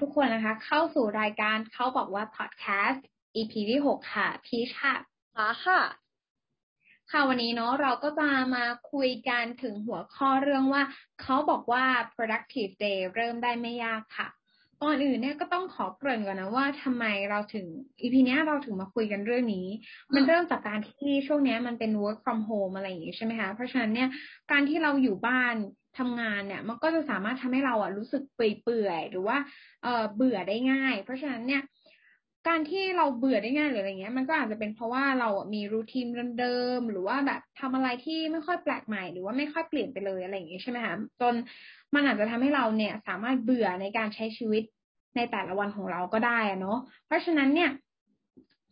ทุกคนนะคะ เข้าสู่รายการเขาบอกว่าพอดแคสต์ EP ที่หกค่ะ พีชค่ะฟ้าค่ะ ค่ะวันนี้เนาะเราก็จะมาคุยกันถึงหัวข้อเรื่องว่า เขาบอกว่า productive day เริ่มได้ไม่ยากค่ะก่อนอื่นเนี่ยก็ต้องขอเกริ่นก่อนนะว่าทำไมเราถึง EP นี้เราถึงมาคุยกันเรื่องนี้ มันเริ่มจากการที่ช่วงนี้มันเป็น work from home อะไรอย่างงี้ใช่ไหมคะ เพราะฉะนั้นเนี่ยการที่เราอยู่บ้าน ทำงานเนี่ย มันก็จะสามารถทำให้เราอะรู้สึกเปื่อยๆหรือว่าเออเบื่อได้ง่าย เพราะฉะนั้นเนี่ย การที่เราเบื่อได้ง่ายหรืออะไรเงี้ย มันก็อาจจะเป็นเพราะว่าเรามีรูทีนเดิมหรือว่าแบบทำอะไรที่ไม่ค่อยแปลกใหม่ หรือว่าไม่ค่อยเปลี่ยนไปเลยอะไรอย่างงี้ใช่ไหมคะจนมันอาจจะทำให้เราเนี่ย สามารถเบื่อในการใช้ชีวิตในแต่ละวันของเราก็ได้อะเนาะเพราะฉะนั้นเนี่ย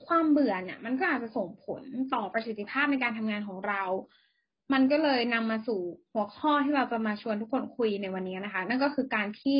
ความเบื่อเนี่ยมันก็อาจจะส่งผลต่อประสิทธิภาพในการทำงานของเรา มันก็เลยนำมาสู่หัวข้อที่เราจะมาชวนทุกคนคุยในวันนี้นะคะ นั่นก็คือการที่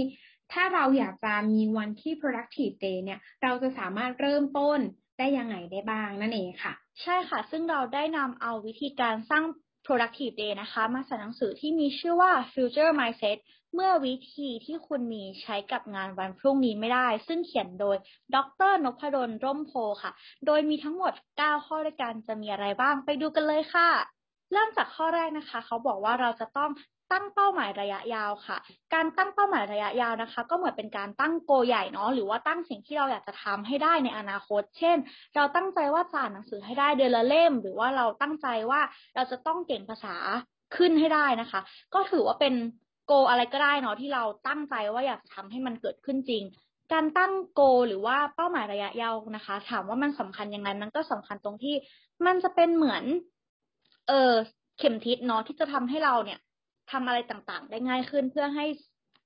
ถ้าเราอยากจะมีวันที่ productive day เนี่ย เราจะสามารถเริ่มต้นได้ยังไงได้บ้างนั่นเองค่ะ ใช่ค่ะ ซึ่งเราได้นำเอาวิธีการสร้าง productive day นะคะ มาใส่หนังสือที่มีชื่อว่า future mindset เมื่อวิธีที่คุณมีใช้กับงานวันพรุ่งนี้ไม่ได้ ซึ่งเขียนโดย ดรนพดลร่มโพค่ะ โดยมีทั้งหมด 9 ข้อด้วยกันจะมีอะไรบ้างไปดูกันเลยค่ะ เริ่มจากข้อแรกนะคะ เขาบอกว่าเราจะต้องตั้งเป้าหมายระยะยาวค่ะ การตั้งเป้าหมายระยะยาวนะคะ ก็เหมือนเป็นการตั้งโกใหญ่เนาะหรือว่าตั้งสิ่งที่เราอยากจะทำให้ได้ในอนาคต เช่น เราตั้งใจว่าจะอ่านหนังสือให้ได้เดือนละเล่ม หรือว่าเราตั้งใจว่าเราจะต้องเก่งภาษาขึ้นให้ได้นะคะ ก็ถือว่าเป็นโกอะไรก็ได้เนาะที่เราตั้งใจว่าอยากจะทำให้มันเกิดขึ้นจริง การตั้งโกหรือว่าเป้าหมายระยะยาวนะคะ ถามว่ามันสำคัญยังไงมันก็สำคัญตรงที่ มันจะเป็นเหมือน เออเข็มทิศเนาะที่จะทำให้เราเนี่ยทำอะไรต่างๆ ได้ง่ายขึ้นเพื่อให้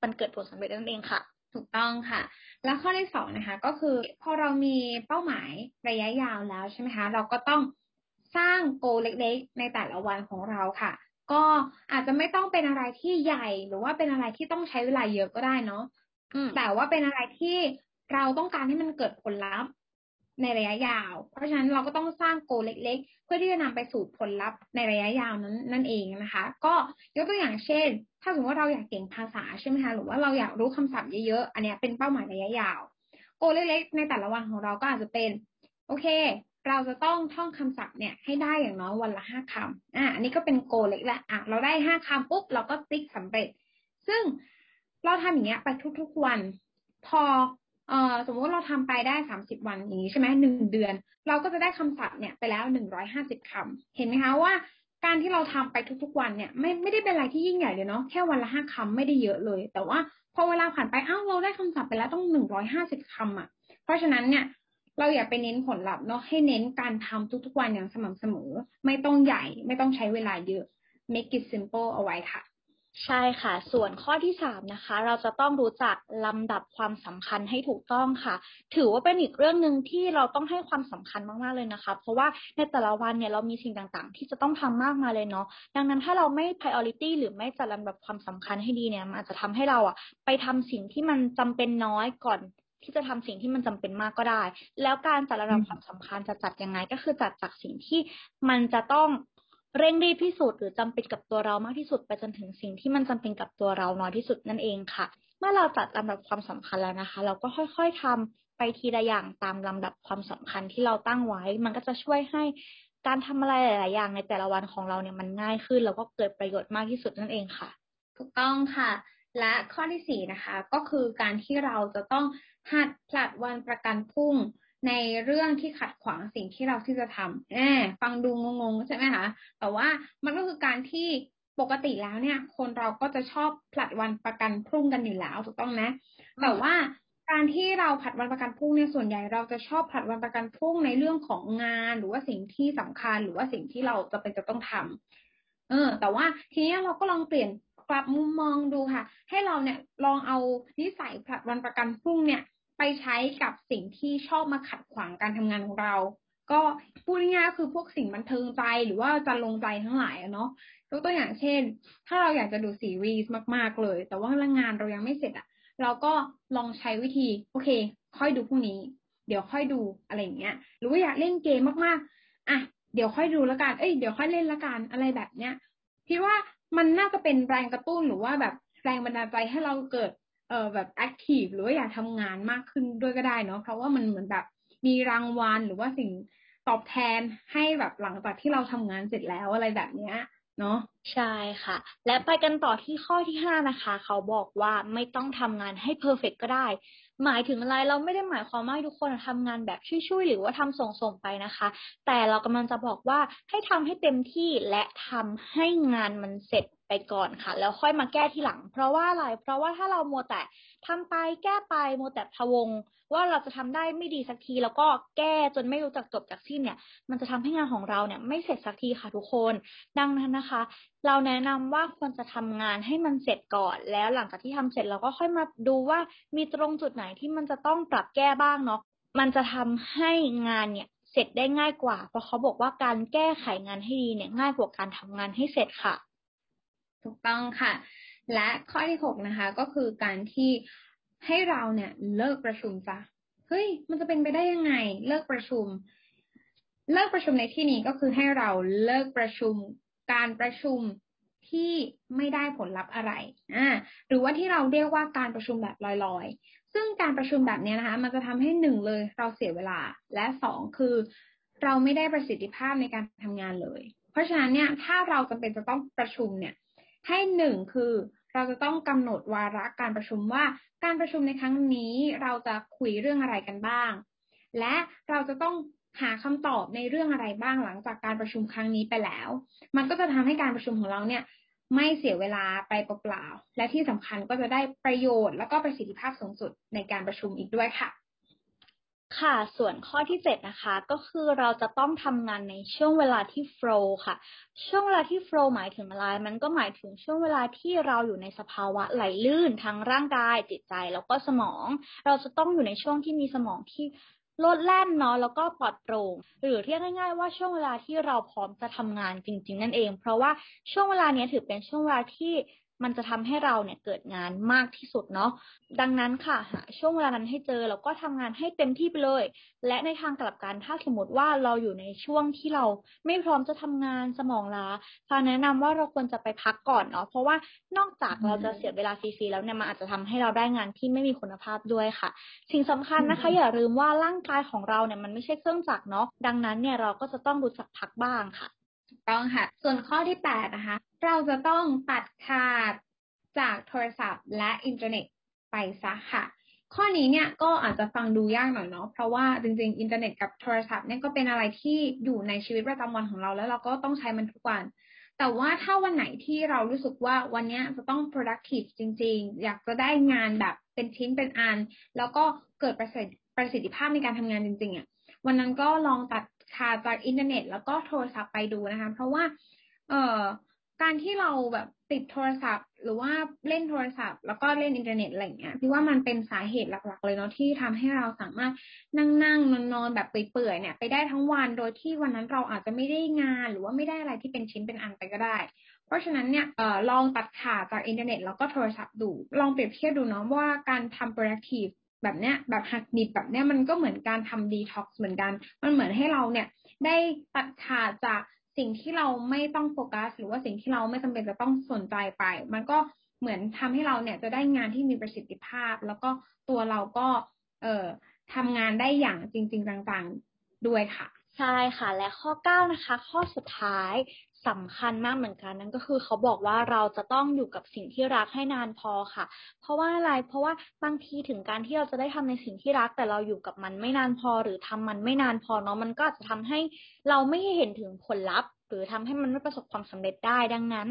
มันเกิดผลสำเร็จนั่นเองค่ะ ถูกต้องค่ะ แล้วข้อที่สองนะคะ ก็คือพอเรามีเป้าหมายระยะยาวแล้วใช่ไหมคะ เราก็ต้องสร้างโกเล็กๆ ในแต่ละวันของเราค่ะ ก็อาจจะไม่ต้องเป็นอะไรที่ใหญ่หรือว่าเป็นอะไรที่ต้องใช้เวลาเยอะก็ได้เนาะแต่ว่าเป็นอะไรที่เราต้องการให้มันเกิดผลลัพธ์ ในระยะยาว เพราะฉะนั้นเราก็ต้องสร้างโกเล็ก ๆ เพื่อที่จะนำไปสู่ผลลัพธ์ในระยะยาวนั้นนั่นเองนะคะ ก็ยกตัวอย่างเช่น ถ้าสมมติว่าเราอยากเก่งภาษาใช่ไหมคะหรือว่าเราอยากรู้คำศัพท์เยอะๆอันนี้เป็นเป้าหมายระยะยาว โกเล็กๆ ในแต่ละวันของเราก็อาจจะเป็น โอเค เราจะต้องท่องคำศัพท์เนี่ยให้ได้อย่างน้อยวันละห้าคำอ่าอันนี้ก็เป็นโกเล็กละอะเราได้ห้าคำปุ๊บเราก็ติ๊กสำเร็จ ซึ่งเราทำอย่างเงี้ยไปทุกๆวัน พอ สมมติเราทำไปได้สามสิบวันอย่างนี้ใช่ไหมหนึ่งเดือน เราก็จะได้คำศัพท์เนี่ยไปแล้วหนึ่งร้อยห้าสิบคำเห็นไหมคะว่า การที่เราทำไปทุกๆวันเนี่ยไม่ไม่ได้เป็นอะไรที่ยิ่งใหญ่เลยเนาะแค่วันละห้าคำไม่ได้เยอะเลย แต่ว่าพอเวลาผ่านไปอ้าวเราได้คำศัพท์ไปแล้วต้องหนึ่งร้อยห้าสิบคำอะ เพราะฉะนั้นเนี่ยเราอย่าไปเน้นผลลัพธ์เนาะให้เน้นการทำทุกๆวันอย่างสม่ำเสมอ ไม่ต้องใหญ่ไม่ต้องใช้เวลาเยอะ make it simple เอาไว้ค่ะ ใช่ค่ะ ส่วนข้อที่สามนะคะ เราจะต้องรู้จักลำดับความสำคัญให้ถูกต้องค่ะ ถือว่าเป็นอีกเรื่องหนึ่งที่เราต้องให้ความสำคัญมากๆเลยนะคะ เพราะว่าในแต่ละวันเนี่ยเรามีสิ่งต่างๆ ที่จะต้องทำมากมายเลยเนาะ ดังนั้นถ้าเราไม่ priority หรือไม่จัดลำดับความสำคัญให้ดีเนี่ย มันอาจจะทำให้เราอะไปทำสิ่งที่มันจำเป็นน้อยก่อนที่จะทำสิ่งที่มันจำเป็นมากก็ได้ แล้วการจัดระดับความสำคัญจะจัดยังไงก็คือจัดจากสิ่งที่มันจะต้อง เร่งรีบที่สุดหรือจำเป็นกับตัวเรามากที่สุด ไปจนถึงสิ่งที่มันจำเป็นกับตัวเราน้อยที่สุดนั่นเองค่ะ เมื่อเราจัดลำดับความสำคัญแล้วนะคะ เราก็ค่อยๆทำไปทีละอย่างตามลำดับความสำคัญที่เราตั้งไว้ มันก็จะช่วยให้การทำอะไรหลาย ๆ อย่างในแต่ละวันของเราเนี่ยมันง่ายขึ้น แล้วก็เกิดประโยชน์มากที่สุดนั่นเองค่ะ ถูกต้องค่ะ และข้อที่สี่นะคะ ก็คือการที่เราจะต้องหัดผลัดวันประกันพรุ่ง ในเรื่องที่ขัดขวางสิ่งที่เราที่จะทำแอบฟังดูงงๆใช่ไหมคะแต่ว่ามันก็คือการที่ปกติแล้วเนี่ย คนเราก็จะชอบผลัดวันประกันพรุ่งกันอยู่แล้วถูกต้องนะแต่ว่าการที่เราผัดวันประกันพรุ่งเนี่ยส่วนใหญ่เราจะชอบผัดวันประกันพรุ่งในเรื่องของงาน หรือว่าสิ่งที่สำคัญ หรือว่าสิ่งที่เราจะเป็นจะต้องทำเออ แต่ว่าทีนี้เราก็ลองเปลี่ยนกลับมุมมองดูค่ะ ให้เราเนี่ยลองเอานิสัยผลัดวันประกันพรุ่งเนี่ย ไปใช้กับสิ่งที่ชอบมาขัดขวางการทำงานของเรา ก็พูดง่ายๆคือพวกสิ่งบันเทิงใจหรือว่าจะลงใจทั้งหลายเนาะยกตัวอย่างเช่น ถ้าเราอยากจะดูซีรีส์มากๆเลย แต่ว่างานเรายังไม่เสร็จอะเราก็ลองใช้วิธีโอเค ค่อยดูพรุ่งนี้ เดี๋ยวค่อยดูอะไรอย่างเงี้ย หรือว่าอยากเล่นเกมมากๆอะเดี๋ยวค่อยดูแล้วกัน เอ้ยเดี๋ยวค่อยเล่นละกันอะไรแบบเนี้ยคิดว่ามันน่าจะเป็นแรงกระตุ้นหรือว่าแบบแรงบันดาลใจให้เราเกิด เออแบบแอคทีฟหรือว่าอยากทำงานมากขึ้นด้วยก็ได้เนาะเพราะว่ามันเหมือนแบบมีรางวัลหรือว่าสิ่งตอบแทนให้แบบหลังจากที่เราทำงานเสร็จแล้วอะไรแบบเนี้ยเนาะใช่ค่ะ และไปกันต่อที่ข้อที่ห้านะคะ เขาบอกว่าไม่ต้องทำงานให้เพอร์เฟกก็ได้ หมายถึงอะไรเราไม่ได้หมายความว่าทุกคนทำงานแบบช่วยๆหรือว่าทำส่งๆไปนะคะ แต่เรากำลังจะบอกว่าให้ทำให้เต็มที่และทำให้งานมันเสร็จ ไปก่อนค่ะ แล้วค่อยมาแก้ทีหลัง เพราะว่าอะไร เพราะว่าถ้าเรามัวแต่ทำไปแก้ไปมัวแต่พะวง ว่าเราจะทำได้ไม่ดีสักที แล้วก็แก้จนไม่รู้จักจบจากสิ้นเนี่ย มันจะทำให้งานของเราเนี่ยไม่เสร็จสักทีค่ะทุกคน ดังนั้นนะคะ เราแนะนำว่าควรจะทำงานให้มันเสร็จก่อน แล้วหลังจากที่ทำเสร็จเราก็ค่อยมาดูว่ามีตรงจุดไหนที่มันจะต้องปรับแก้บ้างเนาะมันจะทำให้งานเนี่ยเสร็จได้ง่ายกว่า เพราะเขาบอกว่าการแก้ไขงานให้ดีเนี่ยง่ายกว่าการทำงานให้เสร็จค่ะ ถูกต้องค่ะ และข้อที่หกนะคะ ก็คือการที่ให้เราเนี่ยเลิกประชุมซะเฮ้ย มันจะเป็นไปได้ยังไง เลิกประชุม เลิกประชุมในที่นี้ก็คือให้เราเลิกประชุมการประชุมที่ไม่ได้ผลลัพธ์อะไรอ่าหรือว่าที่เราเรียกว่าการประชุมแบบลอยๆ ซึ่งการประชุมแบบนี้นะคะ มันจะทำให้หนึ่งเลยเราเสียเวลา และสองคือ เราไม่ได้ประสิทธิภาพในการทำงานเลย เพราะฉะนั้นเนี่ย ถ้าเราจำเป็นจะต้องประชุมเนี่ย ให้หนึ่งคือเราจะต้องกำหนดวาระการประชุมว่าการประชุมในครั้งนี้เราจะคุยเรื่องอะไรกันบ้าง และเราจะต้องหาคำตอบในเรื่องอะไรบ้างหลังจากการประชุมครั้งนี้ไปแล้ว มันก็จะทำให้การประชุมของเราเนี่ยไม่เสียเวลาไปเปล่าๆและที่สำคัญก็จะได้ประโยชน์ แล้วก็ประสิทธิภาพสูงสุดในการประชุมอีกด้วยค่ะ ค่ะ ส่วนข้อที่เจ็ดนะคะ ก็คือเราจะต้องทำงานในช่วงเวลาที่โฟล์ค่ะ ช่วงเวลาที่โฟล์หมายถึงอะไร มันก็หมายถึงช่วงเวลาที่เราอยู่ในสภาวะไหลลื่นทั้งร่างกาย จิตใจแล้วก็สมอง เราจะต้องอยู่ในช่วงที่มีสมองที่ลดแล่นเนาะแล้วก็ปลอดโปร่งหรือเรียกง่ายๆว่าช่วงเวลาที่เราพร้อมจะทำงานจริง ๆ นั่นเอง เพราะว่าช่วงเวลานี้ถือเป็นช่วงเวลาที่ มันจะทำให้เราเนี่ยเกิดงานมากที่สุดเนาะดังนั้นค่ะหาช่วงเวลานั้นให้เจอแล้วก็ทำงานให้เต็มที่ไปเลย และในทางกลับกันถ้าสมมติว่าเราอยู่ในช่วงที่เราไม่พร้อมจะทำงานสมองล้าฟาแนะนำว่าเราควรจะไปพักก่อนเนาะเพราะว่านอกจากเราจะเสียเวลาฟรีๆแล้วเนี่ยมันอาจจะทำให้เราได้งานที่ไม่มีคุณภาพด้วยค่ะ สิ่งสำคัญนะคะ อย่าลืมว่าร่างกายของเราเนี่ยมันไม่ใช่เครื่องจักรเนาะดังนั้นเนี่ยเราก็จะต้องรู้จักพักบ้างค่ะ ต้องค่ะ ส่วนข้อที่แปดนะคะ เราจะต้องตัดขาดจากโทรศัพท์และอินเทอร์เน็ตไปซะค่ะ ข้อนี้เนี่ยก็อาจจะฟังดูยากหน่อยเนาะเพราะว่าจริงๆ อินเทอร์เน็ตกับโทรศัพท์เนี่ยก็เป็นอะไรที่อยู่ในชีวิตประจำวันของเรา แล้วเราก็ต้องใช้มันทุกวันแต่ว่าถ้าวันไหนที่เรารู้สึกว่าวันนี้จะต้อง productive จริง ๆ อยากจะได้งานแบบเป็นชิ้นเป็นอัน แล้วก็เกิดประสิทธิประสิทธิภาพในการทำงานจริงๆอะวันนั้นก็ลองตัด ขาดจากอินเทอร์เน็ตแล้วก็โทรศัพท์ไปดูนะคะ เพราะว่า เอ่อการที่เราแบบติดโทรศัพท์ หรือว่าเล่นโทรศัพท์ แล้วก็เล่นอินเทอร์เน็ตอะไรเงี้ยพี่ว่ามันเป็นสาเหตุหลักๆ เลยเนาะที่ทำให้เราสามารถนั่งนั่งนอนนอนแบบเปื่อยๆเนี่ยไปได้ทั้งวันโดยที่วันนั้นเราอาจจะไม่ได้งาน หรือว่าไม่ได้อะไรที่เป็นชิ้นเป็นอันไปก็ได้ เพราะฉะนั้นเนี่ยเออลองตัดขาดจากอินเทอร์เน็ตแล้วก็โทรศัพท์ดู ลองเปรียบเทียบดูเนาะว่าการทำ productive แบบเนี้ยแบบหักดิบแบบเนี้ยมันก็เหมือนการทำดีท็อกซ์เหมือนกัน มันเหมือนให้เราเนี่ย ได้ตัดขาดจากสิ่งที่เราไม่ต้องโฟกัส หรือว่าสิ่งที่เราไม่จำเป็นจะต้องสนใจไป มันก็เหมือนทำให้เราเนี่ยจะได้งานที่มีประสิทธิภาพ แล้วก็ตัวเราก็ เอ่อทำงานได้อย่างจริง ๆ ต่างๆด้วยค่ะใช่ค่ะ และข้อ 9 นะคะ ข้อสุดท้าย สำคัญมากเหมือนกันนั่นก็คือเขาบอกว่าเราจะต้องอยู่กับสิ่งที่รักให้นานพอค่ะ เพราะว่าอะไรเพราะว่าบางทีถึงการที่เราจะได้ทำในสิ่งที่รัก แต่เราอยู่กับมันไม่นานพอ หรือทำมันไม่นานพอเนาะมันก็จะทำให้เราไม่เห็นถึงผลลัพธ์ หรือทำให้มันไม่ประสบความสำเร็จได้ดังนั้น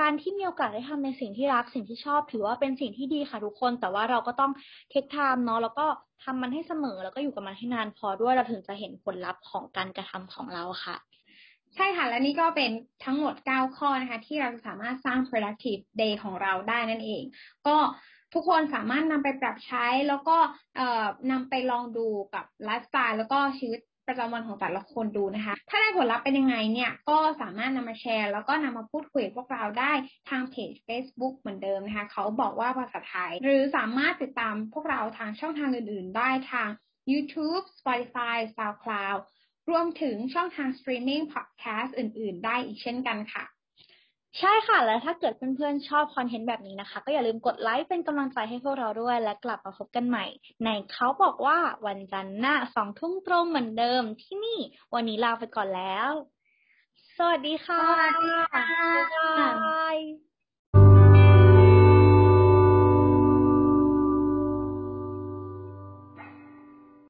การที่มีโอกาสได้ทำในสิ่งที่รักสิ่งที่ชอบ ถือว่าเป็นสิ่งที่ดีค่ะทุกคน แต่ว่าเราก็ต้องเทคไทม์เนาะแล้วก็ทำมันให้เสมอแล้วก็อยู่กับมันให้นานพอด้วยเราถึงจะเห็นผลลัพธ์ของการกระทำของเราค่ะ ใช่ค่ะ และนี่ก็เป็นทั้งหมด 9 ข้อนะคะ ที่เราสามารถสร้าง productive day ของเราได้นั่นเอง ก็ทุกคนสามารถนำไปปรับใช้แล้วก็นำไปลองดูกับไลฟ์สไตล์แล้วก็ชีวิตประจำวันของแต่ละคนดูนะคะ ถ้าได้ผลลัพธ์เป็นยังไงเนี่ย ก็สามารถนำมาแชร์ แล้วก็นำมาพูดคุยพวกเราได้ทางเพจ Facebook เหมือนเดิมนะคะ เขาบอกว่าภาษาไทย หรือสามารถติดตามพวกเราทางช่องทางอื่น ๆ ได้ทาง YouTube Spotify SoundCloud รวมถึงช่องทางสตรีมมิ่งพอดแคสต์อื่น ๆ ได้อีกเช่นกันค่ะ ใช่ค่ะ และถ้าเกิดเพื่อนๆ ชอบคอนเทนต์แบบนี้นะคะ ก็อย่าลืมกดไลค์เป็นกำลังใจให้พวกเราด้วย และกลับมาพบกันใหม่ ในเขาบอกว่าวันจันทร์หน้าสองทุ่มตรงเหมือนเดิมที่นี่ วันนี้ลาไปก่อนแล้ว สวัสดีค่ะ สวัสดีค่ะ บ๊ายบาย